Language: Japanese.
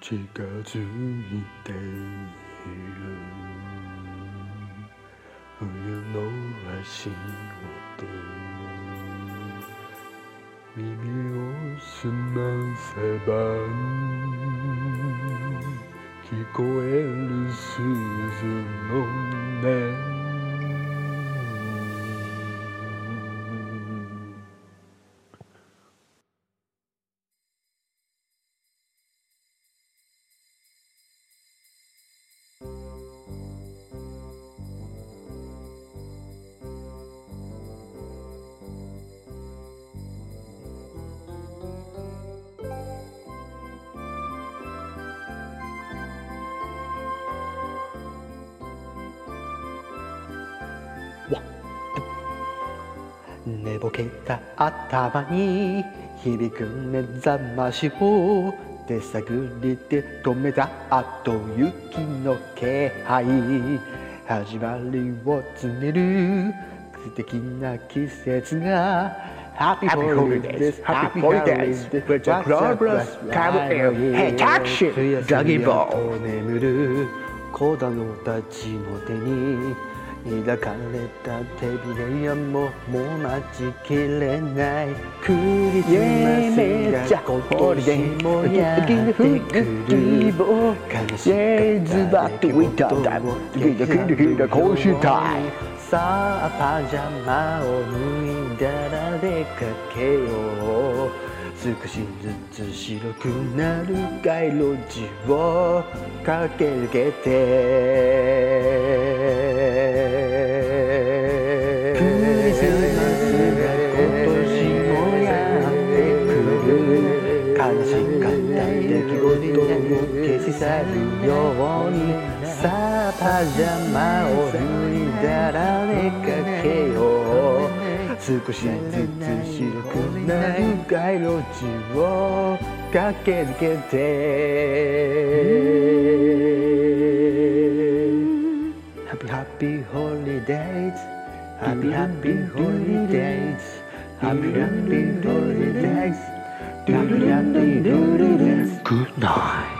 近づいている。冬の足音耳を澄ませば聞こえる鈴の音。寝ぼけた頭に響く目覚ましを手探りで止めた後雪の気配始まりを告げる素敵な季節が Happy Holidays Happy Holidays with the glorious Cabo Hey Taxi Doggy Ball 眠る子供たちの手に抱かれた手びれやももう待ちきれないクリスマスが今年もやってくる悲しズバッとウィンタータイムキラキラキラ甲子園タイムさあパジャマを脱いだら出かけよう少しずつ白くなる街路樹を駆け抜けてリスマスが今年もやってくる悲しかった出来事を消し去るようにさあパジャマを脱いだら出かけよう少しずつ白くなる街路樹を駆け抜けて Happy Happy Holidays Happy Happy Holidays Happy Happy Holidays Happy Happy Holidays Good night